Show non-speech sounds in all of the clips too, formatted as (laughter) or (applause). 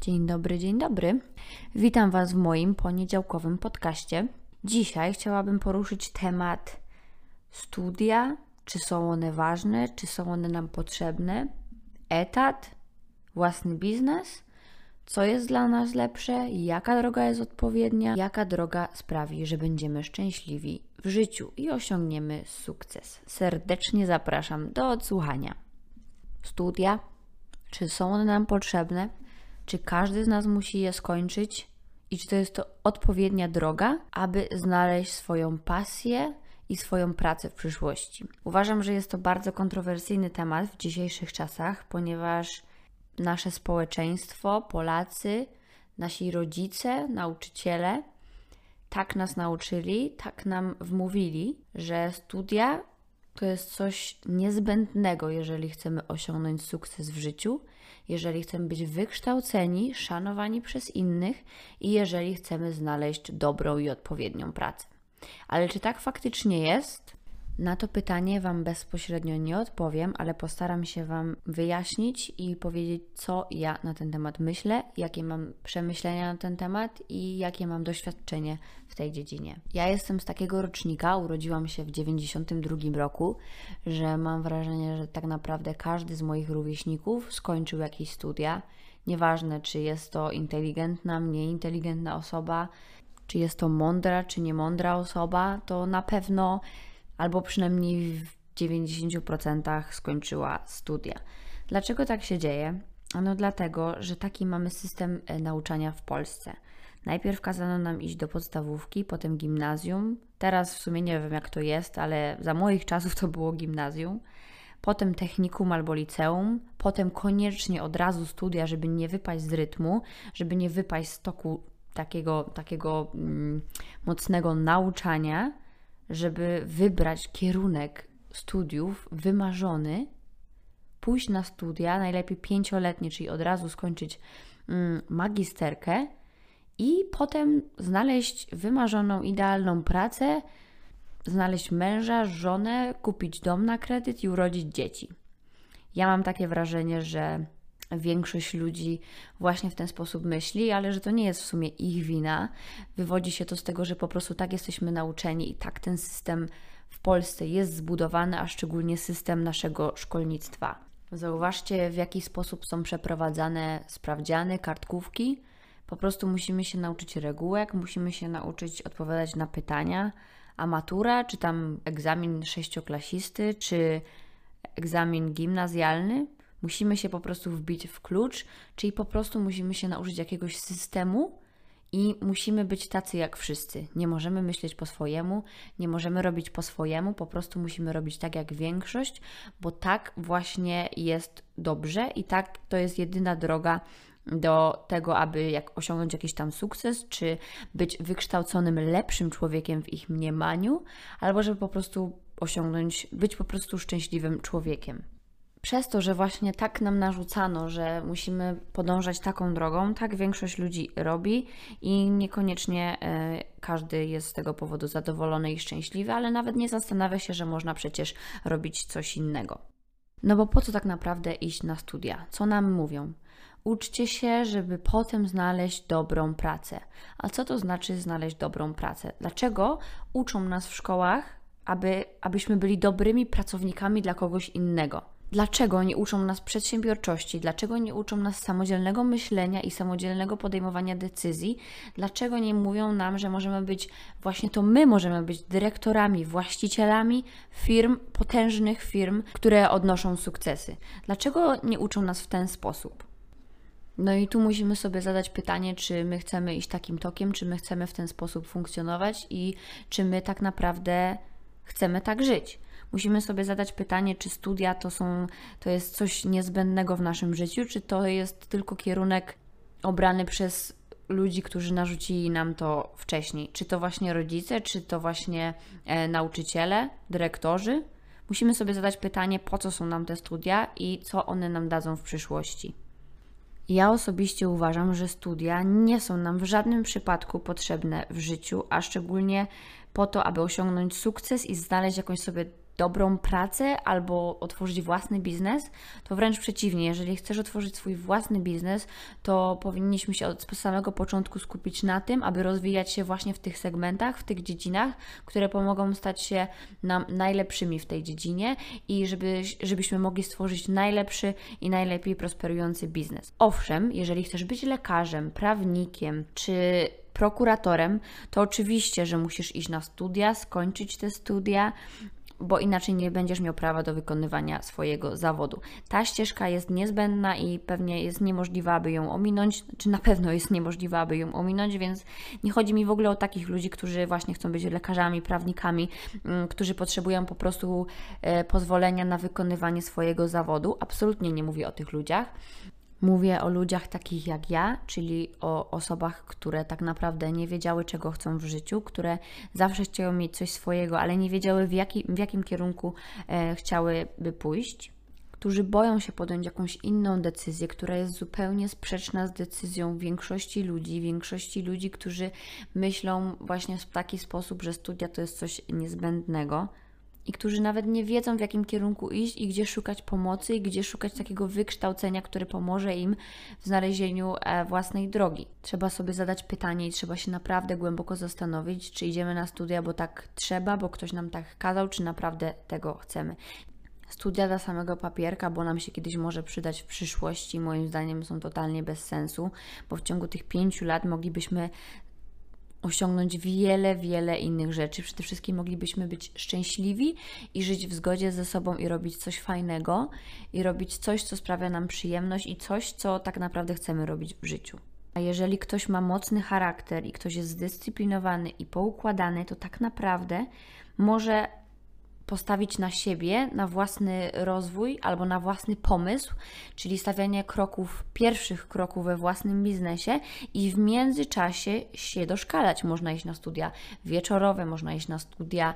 Dzień dobry, dzień dobry. Witam Was w moim poniedziałkowym podcaście. Dzisiaj chciałabym poruszyć temat studia, czy są one ważne, czy są one nam potrzebne, etat, własny biznes, co jest dla nas lepsze, jaka droga jest odpowiednia, jaka droga sprawi, że będziemy szczęśliwi w życiu i osiągniemy sukces. Serdecznie zapraszam do odsłuchania. Studia, czy są one nam potrzebne? Czy każdy z nas musi je skończyć? I czy to jest to odpowiednia droga, aby znaleźć swoją pasję i swoją pracę w przyszłości? Uważam, że jest to bardzo kontrowersyjny temat w dzisiejszych czasach, ponieważ nasze społeczeństwo, Polacy, nasi rodzice, nauczyciele tak nas nauczyli, tak nam wmówili, że studia to jest coś niezbędnego, jeżeli chcemy osiągnąć sukces w życiu, jeżeli chcemy być wykształceni, szanowani przez innych i jeżeli chcemy znaleźć dobrą i odpowiednią pracę. Ale czy tak faktycznie jest? Na to pytanie Wam bezpośrednio nie odpowiem, ale postaram się Wam wyjaśnić i powiedzieć, co ja na ten temat myślę, jakie mam przemyślenia na ten temat i jakie mam doświadczenie w tej dziedzinie. Ja jestem z takiego rocznika, urodziłam się w 92 roku, że mam wrażenie, że tak naprawdę każdy z moich rówieśników skończył jakieś studia. Nieważne, czy jest to inteligentna, mniej inteligentna osoba, czy jest to mądra, czy niemądra osoba, to na pewno albo przynajmniej w 90% skończyła studia. Dlaczego tak się dzieje? Ano dlatego, że taki mamy system e, nauczania w Polsce. Najpierw kazano nam iść do podstawówki, potem gimnazjum. Teraz w sumie nie wiem jak to jest, ale za moich czasów to było gimnazjum. Potem technikum albo liceum, potem koniecznie od razu studia, żeby nie wypaść z rytmu, żeby nie wypaść z toku takiego, takiego mm, mocnego nauczania żeby wybrać kierunek studiów wymarzony, pójść na studia, najlepiej pięcioletnie, czyli od razu skończyć mm, magisterkę i potem znaleźć wymarzoną, idealną pracę, znaleźć męża, żonę, kupić dom na kredyt i urodzić dzieci. Ja mam takie wrażenie, że większość ludzi właśnie w ten sposób myśli, ale że to nie jest w sumie ich wina. Wywodzi się to z tego, że po prostu tak jesteśmy nauczeni i tak ten system w Polsce jest zbudowany, a szczególnie system naszego szkolnictwa. Zauważcie, w jaki sposób są przeprowadzane sprawdziany, kartkówki. Po prostu musimy się nauczyć regułek, musimy się nauczyć odpowiadać na pytania, a matura, czy tam egzamin sześcioklasisty, czy egzamin gimnazjalny, Musimy się po prostu wbić w klucz, czyli po prostu musimy się nauczyć jakiegoś systemu i musimy być tacy jak wszyscy. Nie możemy myśleć po swojemu, nie możemy robić po swojemu, po prostu musimy robić tak jak większość, bo tak właśnie jest dobrze i tak to jest jedyna droga do tego, aby jak osiągnąć jakiś tam sukces, czy być wykształconym, lepszym człowiekiem w ich mniemaniu, albo żeby po prostu osiągnąć, być po prostu szczęśliwym człowiekiem przez to, że właśnie tak nam narzucano, że musimy podążać taką drogą, tak większość ludzi robi i niekoniecznie e, każdy jest z tego powodu zadowolony i szczęśliwy, ale nawet nie zastanawia się, że można przecież robić coś innego. No bo po co tak naprawdę iść na studia? Co nam mówią? Uczcie się, żeby potem znaleźć dobrą pracę. A co to znaczy znaleźć dobrą pracę? Dlaczego uczą nas w szkołach, aby, abyśmy byli dobrymi pracownikami dla kogoś innego? Dlaczego nie uczą nas przedsiębiorczości? Dlaczego nie uczą nas samodzielnego myślenia i samodzielnego podejmowania decyzji? Dlaczego nie mówią nam, że możemy być, właśnie to my możemy być dyrektorami, właścicielami firm, potężnych firm, które odnoszą sukcesy? Dlaczego nie uczą nas w ten sposób? No i tu musimy sobie zadać pytanie, czy my chcemy iść takim tokiem, czy my chcemy w ten sposób funkcjonować i czy my tak naprawdę chcemy tak żyć. Musimy sobie zadać pytanie, czy studia to, są, to jest coś niezbędnego w naszym życiu, czy to jest tylko kierunek obrany przez ludzi, którzy narzucili nam to wcześniej. Czy to właśnie rodzice, czy to właśnie e, nauczyciele, dyrektorzy? Musimy sobie zadać pytanie, po co są nam te studia i co one nam dadzą w przyszłości. Ja osobiście uważam, że studia nie są nam w żadnym przypadku potrzebne w życiu, a szczególnie po to, aby osiągnąć sukces i znaleźć jakąś sobie dobrą pracę albo otworzyć własny biznes, to wręcz przeciwnie, jeżeli chcesz otworzyć swój własny biznes, to powinniśmy się od samego początku skupić na tym, aby rozwijać się właśnie w tych segmentach, w tych dziedzinach, które pomogą stać się nam najlepszymi w tej dziedzinie i żeby, żebyśmy mogli stworzyć najlepszy i najlepiej prosperujący biznes. Owszem, jeżeli chcesz być lekarzem, prawnikiem czy prokuratorem, to oczywiście, że musisz iść na studia, skończyć te studia, bo inaczej nie będziesz miał prawa do wykonywania swojego zawodu. Ta ścieżka jest niezbędna i pewnie jest niemożliwa, aby ją ominąć, czy na pewno jest niemożliwa, aby ją ominąć, więc nie chodzi mi w ogóle o takich ludzi, którzy właśnie chcą być lekarzami, prawnikami, mm, którzy potrzebują po prostu e, pozwolenia na wykonywanie swojego zawodu. Absolutnie nie mówię o tych ludziach. Mówię o ludziach takich jak ja, czyli o osobach, które tak naprawdę nie wiedziały, czego chcą w życiu, które zawsze chciały mieć coś swojego, ale nie wiedziały, w, jaki, w jakim kierunku e, chciałyby pójść. Którzy boją się podjąć jakąś inną decyzję, która jest zupełnie sprzeczna z decyzją większości ludzi, większości ludzi, którzy myślą właśnie w taki sposób, że studia to jest coś niezbędnego i którzy nawet nie wiedzą, w jakim kierunku iść i gdzie szukać pomocy, i gdzie szukać takiego wykształcenia, które pomoże im w znalezieniu e, własnej drogi. Trzeba sobie zadać pytanie i trzeba się naprawdę głęboko zastanowić, czy idziemy na studia, bo tak trzeba, bo ktoś nam tak kazał, czy naprawdę tego chcemy. Studia dla samego papierka, bo nam się kiedyś może przydać w przyszłości, moim zdaniem są totalnie bez sensu, bo w ciągu tych pięciu lat moglibyśmy osiągnąć wiele, wiele innych rzeczy. Przede wszystkim moglibyśmy być szczęśliwi i żyć w zgodzie ze sobą i robić coś fajnego i robić coś, co sprawia nam przyjemność i coś, co tak naprawdę chcemy robić w życiu. A jeżeli ktoś ma mocny charakter i ktoś jest zdyscyplinowany i poukładany, to tak naprawdę może postawić na siebie, na własny rozwój albo na własny pomysł, czyli stawianie kroków, pierwszych kroków we własnym biznesie i w międzyczasie się doszkalać. Można iść na studia wieczorowe, można iść na studia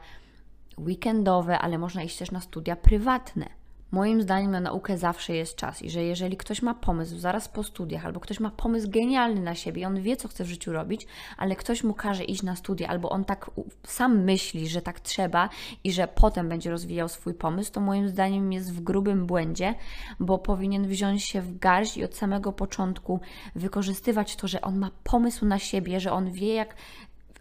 weekendowe, ale można iść też na studia prywatne. Moim zdaniem na naukę zawsze jest czas i że jeżeli ktoś ma pomysł zaraz po studiach, albo ktoś ma pomysł genialny na siebie i on wie, co chce w życiu robić, ale ktoś mu każe iść na studia, albo on tak sam myśli, że tak trzeba i że potem będzie rozwijał swój pomysł, to moim zdaniem jest w grubym błędzie, bo powinien wziąć się w garść i od samego początku wykorzystywać to, że on ma pomysł na siebie, że on wie, jak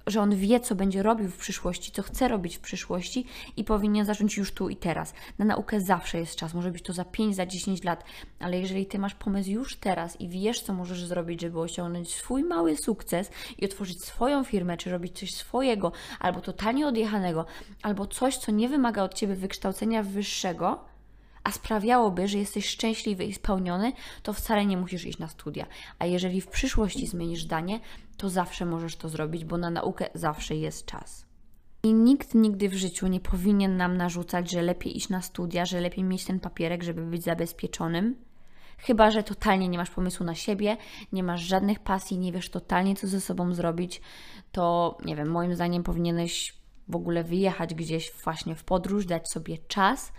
że on wie, co będzie robił w przyszłości, co chce robić w przyszłości i powinien zacząć już tu i teraz. Na naukę zawsze jest czas, może być to za 5, za 10 lat, ale jeżeli ty masz pomysł już teraz i wiesz, co możesz zrobić, żeby osiągnąć swój mały sukces i otworzyć swoją firmę, czy robić coś swojego, albo totalnie odjechanego, albo coś, co nie wymaga od ciebie wykształcenia wyższego, a sprawiałoby, że jesteś szczęśliwy i spełniony, to wcale nie musisz iść na studia. A jeżeli w przyszłości zmienisz zdanie, to zawsze możesz to zrobić, bo na naukę zawsze jest czas. I nikt nigdy w życiu nie powinien nam narzucać, że lepiej iść na studia, że lepiej mieć ten papierek, żeby być zabezpieczonym. Chyba, że totalnie nie masz pomysłu na siebie, nie masz żadnych pasji, nie wiesz totalnie, co ze sobą zrobić, to nie wiem, moim zdaniem powinieneś w ogóle wyjechać gdzieś właśnie w podróż, dać sobie czas,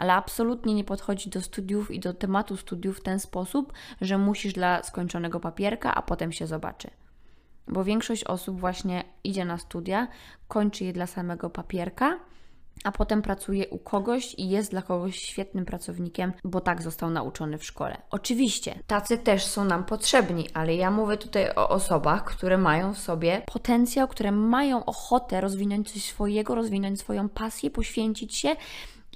ale absolutnie nie podchodzi do studiów i do tematu studiów w ten sposób, że musisz dla skończonego papierka, a potem się zobaczy. Bo większość osób właśnie idzie na studia, kończy je dla samego papierka, a potem pracuje u kogoś i jest dla kogoś świetnym pracownikiem, bo tak został nauczony w szkole. Oczywiście, tacy też są nam potrzebni, ale ja mówię tutaj o osobach, które mają w sobie potencjał, które mają ochotę rozwinąć coś swojego, rozwinąć swoją pasję, poświęcić się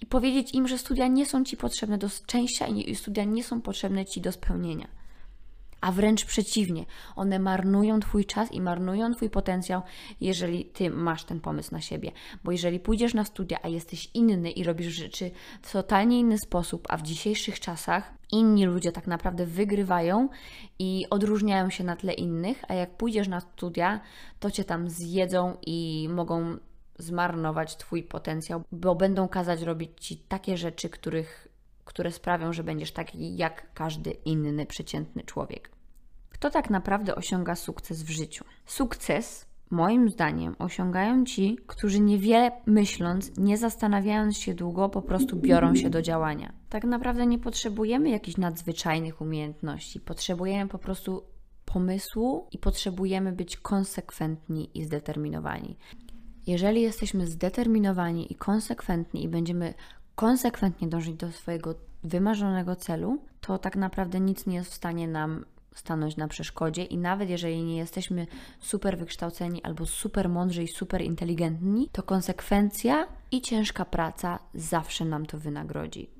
i powiedzieć im, że studia nie są ci potrzebne do szczęścia i studia nie są potrzebne ci do spełnienia. A wręcz przeciwnie, one marnują Twój czas i marnują Twój potencjał, jeżeli Ty masz ten pomysł na siebie. Bo jeżeli pójdziesz na studia, a jesteś inny i robisz rzeczy w totalnie inny sposób, a w dzisiejszych czasach inni ludzie tak naprawdę wygrywają i odróżniają się na tle innych, a jak pójdziesz na studia, to Cię tam zjedzą i mogą zmarnować Twój potencjał, bo będą kazać robić Ci takie rzeczy, których, które sprawią, że będziesz taki jak każdy inny przeciętny człowiek. Kto tak naprawdę osiąga sukces w życiu? Sukces, moim zdaniem, osiągają ci, którzy niewiele myśląc, nie zastanawiając się długo, po prostu biorą się do działania. Tak naprawdę nie potrzebujemy jakichś nadzwyczajnych umiejętności, potrzebujemy po prostu pomysłu i potrzebujemy być konsekwentni i zdeterminowani. Jeżeli jesteśmy zdeterminowani i konsekwentni i będziemy konsekwentnie dążyć do swojego wymarzonego celu, to tak naprawdę nic nie jest w stanie nam stanąć na przeszkodzie i nawet jeżeli nie jesteśmy super wykształceni albo super mądrzy i super inteligentni, to konsekwencja i ciężka praca zawsze nam to wynagrodzi.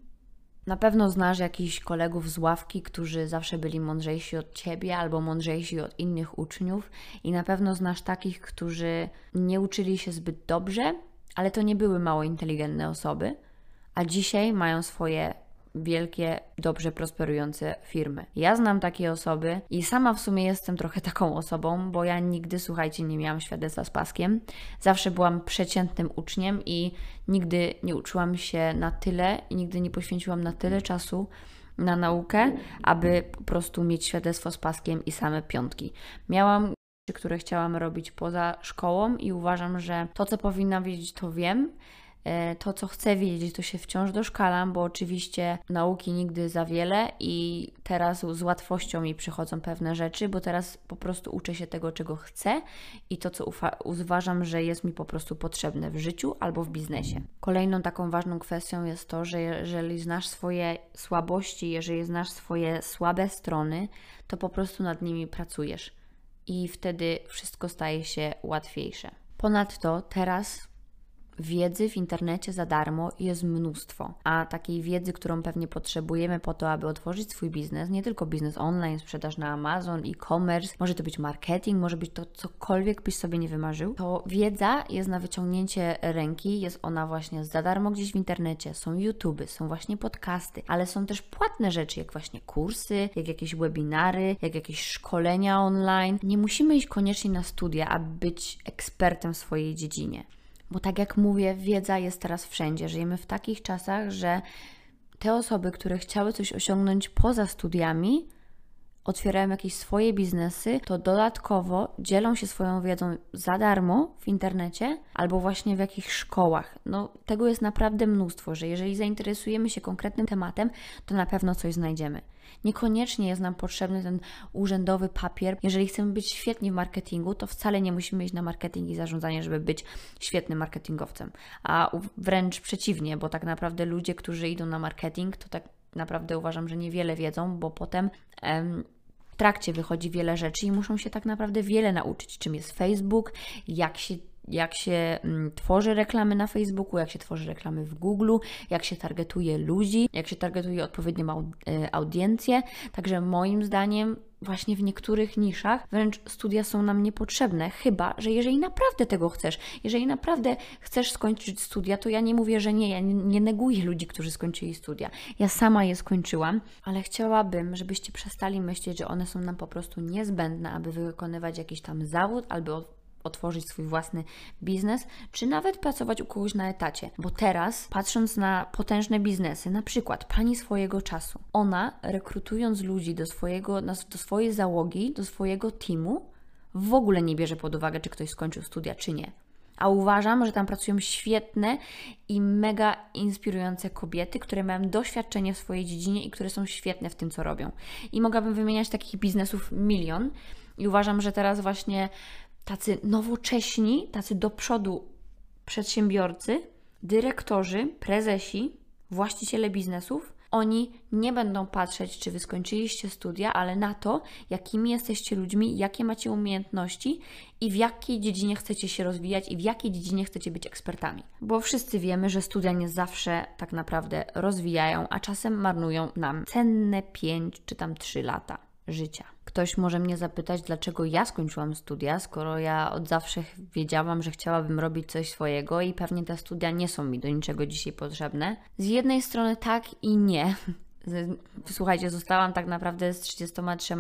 Na pewno znasz jakichś kolegów z ławki, którzy zawsze byli mądrzejsi od ciebie albo mądrzejsi od innych uczniów, i na pewno znasz takich, którzy nie uczyli się zbyt dobrze, ale to nie były mało inteligentne osoby, a dzisiaj mają swoje wielkie, dobrze prosperujące firmy. Ja znam takie osoby i sama w sumie jestem trochę (laughs) taką osobą, bo ja nigdy, słuchajcie, nie miałam świadectwa z paskiem. Zawsze byłam przeciętnym uczniem i nigdy nie uczyłam się na tyle i nigdy nie poświęciłam na tyle czasu na naukę, aby po prostu mieć świadectwo z paskiem i same piątki. Miałam które chciałam robić poza szkołą i uważam, że to, co powinnam wiedzieć, to wiem to, co chcę wiedzieć, to się wciąż doszkalam, bo oczywiście nauki nigdy za wiele i teraz z łatwością mi przychodzą pewne rzeczy, bo teraz po prostu uczę się tego, czego chcę i to, co uważam, że jest mi po prostu potrzebne w życiu albo w biznesie. Kolejną taką ważną kwestią jest to, że jeżeli znasz swoje słabości, jeżeli znasz swoje słabe strony, to po prostu nad nimi pracujesz i wtedy wszystko staje się łatwiejsze. Ponadto teraz Wiedzy w internecie za darmo jest mnóstwo, a takiej wiedzy, którą pewnie potrzebujemy po to, aby otworzyć swój biznes, nie tylko biznes online, sprzedaż na Amazon, e-commerce, może to być marketing, może być to cokolwiek byś sobie nie wymarzył, to wiedza jest na wyciągnięcie ręki, jest ona właśnie za darmo gdzieś w internecie, są YouTube, są właśnie podcasty, ale są też płatne rzeczy, jak właśnie kursy, jak jakieś webinary, jak jakieś szkolenia online. Nie musimy iść koniecznie na studia, aby być ekspertem w swojej dziedzinie. Bo tak jak mówię, wiedza jest teraz wszędzie. Żyjemy w takich czasach, że te osoby, które chciały coś osiągnąć poza studiami, otwierają jakieś swoje biznesy, to dodatkowo dzielą się swoją wiedzą za darmo w internecie albo właśnie w jakichś szkołach. No, tego jest naprawdę mnóstwo, że jeżeli zainteresujemy się konkretnym tematem, to na pewno coś znajdziemy. Niekoniecznie jest nam potrzebny ten urzędowy papier. Jeżeli chcemy być świetni w marketingu, to wcale nie musimy iść na marketing i zarządzanie, żeby być świetnym marketingowcem. A wręcz przeciwnie, bo tak naprawdę ludzie, którzy idą na marketing, to tak naprawdę uważam, że niewiele wiedzą, bo potem em, w trakcie wychodzi wiele rzeczy i muszą się tak naprawdę wiele nauczyć, czym jest Facebook, jak się jak się mm, tworzy reklamy na Facebooku, jak się tworzy reklamy w Google, jak się targetuje ludzi, jak się targetuje odpowiednią e, audiencję. Także moim zdaniem właśnie w niektórych niszach wręcz studia są nam niepotrzebne, chyba, że jeżeli naprawdę tego chcesz, jeżeli naprawdę chcesz skończyć studia, to ja nie mówię, że nie, ja nie neguję ludzi, którzy skończyli studia. Ja sama je skończyłam, ale chciałabym, żebyście przestali myśleć, że one są nam po prostu niezbędne, aby wykonywać jakiś tam zawód albo otworzyć swój własny biznes, czy nawet pracować u kogoś na etacie. Bo teraz, patrząc na potężne biznesy, na przykład pani swojego czasu, ona rekrutując ludzi do, swojego, do swojej załogi, do swojego teamu, w ogóle nie bierze pod uwagę, czy ktoś skończył studia, czy nie. A uważam, że tam pracują świetne i mega inspirujące kobiety, które mają doświadczenie w swojej dziedzinie i które są świetne w tym, co robią. I mogłabym wymieniać takich biznesów milion. I uważam, że teraz właśnie tacy nowocześni, tacy do przodu przedsiębiorcy, dyrektorzy, prezesi, właściciele biznesów, oni nie będą patrzeć, czy wy skończyliście studia, ale na to, jakimi jesteście ludźmi, jakie macie umiejętności i w jakiej dziedzinie chcecie się rozwijać i w jakiej dziedzinie chcecie być ekspertami. Bo wszyscy wiemy, że studia nie zawsze tak naprawdę rozwijają, a czasem marnują nam cenne 5 czy tam 3 lata życia. Ktoś może mnie zapytać, dlaczego ja skończyłam studia, skoro ja od zawsze wiedziałam, że chciałabym robić coś swojego i pewnie te studia nie są mi do niczego dzisiaj potrzebne. Z jednej strony tak i nie, Słuchajcie, zostałam tak naprawdę z 33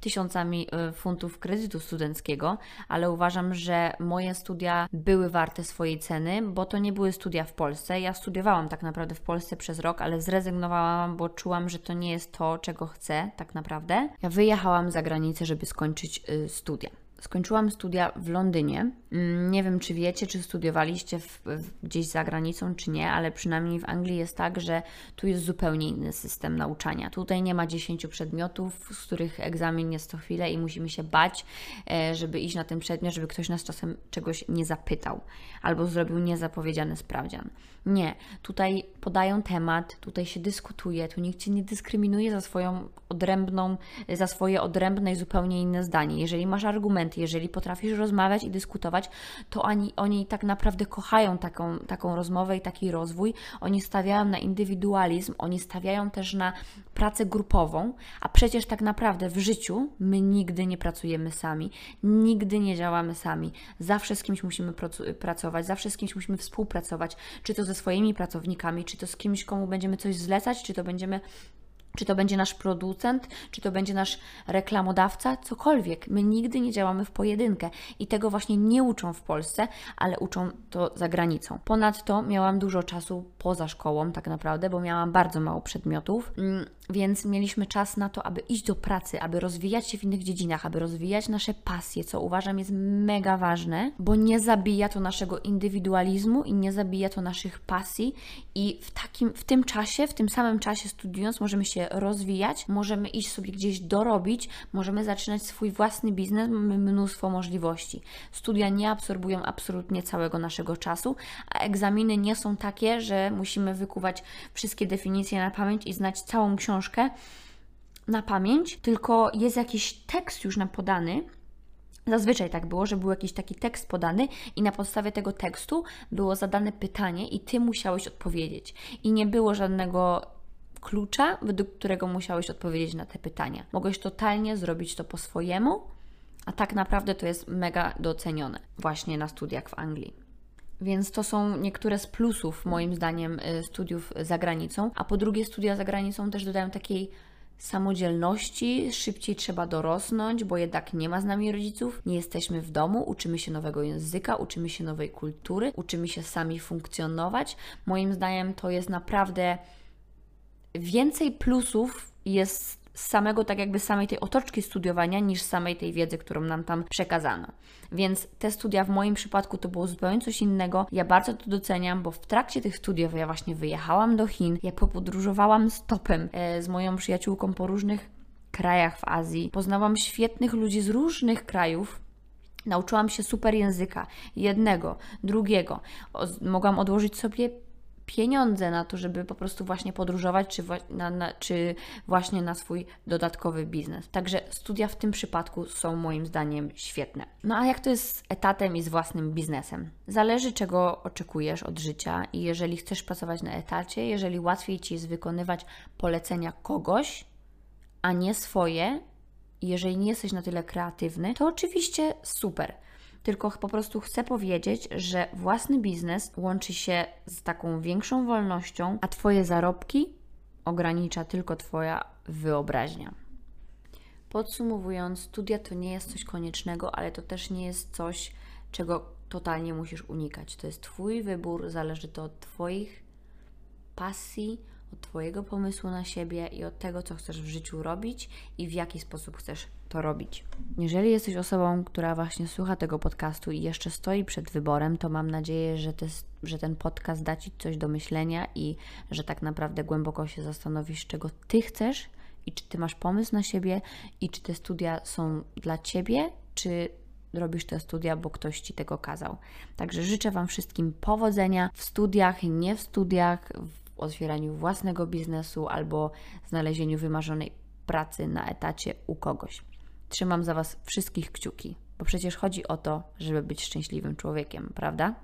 tysiącami y, funtów kredytu studenckiego, ale uważam, że moje studia były warte swojej ceny, bo to nie były studia w Polsce. Ja studiowałam tak naprawdę w Polsce przez rok, ale zrezygnowałam, bo czułam, że to nie jest to, czego chcę tak naprawdę. Ja wyjechałam za granicę, żeby skończyć y, studia. Skończyłam studia w Londynie nie wiem, czy wiecie, czy studiowaliście w, w, gdzieś za granicą, czy nie, ale przynajmniej w Anglii jest tak, że tu jest zupełnie inny system nauczania. Tutaj nie ma 10 przedmiotów, z których egzamin jest co chwilę i musimy się bać, e, żeby iść na ten przedmiot, żeby ktoś nas czasem czegoś nie zapytał albo zrobił niezapowiedziany sprawdzian. Nie, tutaj podają temat, tutaj się dyskutuje, tu nikt Cię nie dyskryminuje za swoją odrębną, za swoje odrębne i zupełnie inne zdanie. Jeżeli masz argumenty, jeżeli potrafisz rozmawiać i dyskutować, to oni, oni tak naprawdę kochają taką, taką rozmowę i taki rozwój. Oni stawiają na indywidualizm, oni stawiają też na pracę grupową, a przecież tak naprawdę w życiu my nigdy nie pracujemy sami, nigdy nie działamy sami. Zawsze z kimś musimy pracować, zawsze z kimś musimy współpracować, czy to ze swoimi pracownikami, czy to z kimś, komu będziemy coś zlecać, czy to będziemy czy to będzie nasz producent, czy to będzie nasz reklamodawca, cokolwiek. My nigdy nie działamy w pojedynkę i tego właśnie nie uczą w Polsce, ale uczą to za granicą. Ponadto miałam dużo czasu poza szkołą, tak naprawdę, bo miałam bardzo mało przedmiotów, mm, więc mieliśmy czas na to, aby iść do pracy, aby rozwijać się w innych dziedzinach, aby rozwijać nasze pasje, co uważam jest mega ważne, bo nie zabija to naszego indywidualizmu i nie zabija to naszych pasji i w takim, w tym czasie, w tym samym czasie studiując możemy się rozwijać, możemy iść sobie gdzieś dorobić, możemy zaczynać swój własny biznes, mamy mnóstwo możliwości. Studia nie absorbują absolutnie całego naszego czasu, a egzaminy nie są takie, że musimy wykuwać wszystkie definicje na pamięć i znać całą książkę na pamięć, tylko jest jakiś tekst już nam podany, Zazwyczaj tak było, że był jakiś taki tekst podany i na podstawie tego tekstu było zadane pytanie i ty musiałeś odpowiedzieć. I nie było żadnego klucza, według którego musiałeś odpowiedzieć na te pytania. Mogłeś totalnie zrobić to po swojemu, a tak naprawdę to jest mega docenione właśnie na studiach w Anglii. Więc to są niektóre z plusów, moim zdaniem, y, studiów za granicą. A po drugie, studia za granicą też dodają takiej samodzielności, szybciej trzeba dorosnąć, bo jednak nie ma z nami rodziców, nie jesteśmy w domu, uczymy się nowego języka, uczymy się nowej kultury, uczymy się sami funkcjonować. Moim zdaniem to jest naprawdę więcej plusów jest samego, tak jakby samej tej otoczki studiowania, niż samej tej wiedzy, którą nam tam przekazano. Więc te studia w moim przypadku to było zupełnie coś innego. Ja bardzo to doceniam, bo w trakcie tych studiów ja właśnie wyjechałam do Chin, ja popodróżowałam stopem e, z moją przyjaciółką po różnych krajach w Azji. Poznałam świetnych ludzi z różnych krajów, Nauczyłam się super języka, jednego, drugiego. O, mogłam odłożyć sobie pieniądze na to, żeby po prostu właśnie podróżować, czy, na, na, czy właśnie na swój dodatkowy biznes. Także studia w tym przypadku są moim zdaniem świetne. No a jak to jest z etatem i z własnym biznesem? Zależy, czego oczekujesz od życia i jeżeli chcesz pracować na etacie, jeżeli łatwiej ci jest wykonywać polecenia kogoś, a nie swoje, jeżeli nie jesteś na tyle kreatywny, to oczywiście super tylko po prostu chcę powiedzieć, że własny biznes łączy się z taką większą wolnością, a Twoje zarobki ogranicza tylko Twoja wyobraźnia. Podsumowując, studia to nie jest coś koniecznego, ale to też nie jest coś, czego totalnie musisz unikać. To jest Twój wybór, zależy to od Twoich pasji, od Twojego pomysłu na siebie i od tego, co chcesz w życiu robić i w jaki sposób chcesz to robić. Jeżeli jesteś osobą, która właśnie słucha tego podcastu i jeszcze stoi przed wyborem, to mam nadzieję, że, te, że ten podcast da Ci coś do myślenia i że tak naprawdę głęboko się zastanowisz, czego Ty chcesz i czy Ty masz pomysł na siebie i czy te studia są dla Ciebie, czy robisz te studia, bo ktoś Ci tego kazał. Także życzę Wam wszystkim powodzenia w studiach, nie w studiach, otwieraniu własnego biznesu albo znalezieniu wymarzonej pracy na etacie u kogoś. Trzymam za Was wszystkich kciuki, bo przecież chodzi o to, żeby być szczęśliwym człowiekiem, prawda?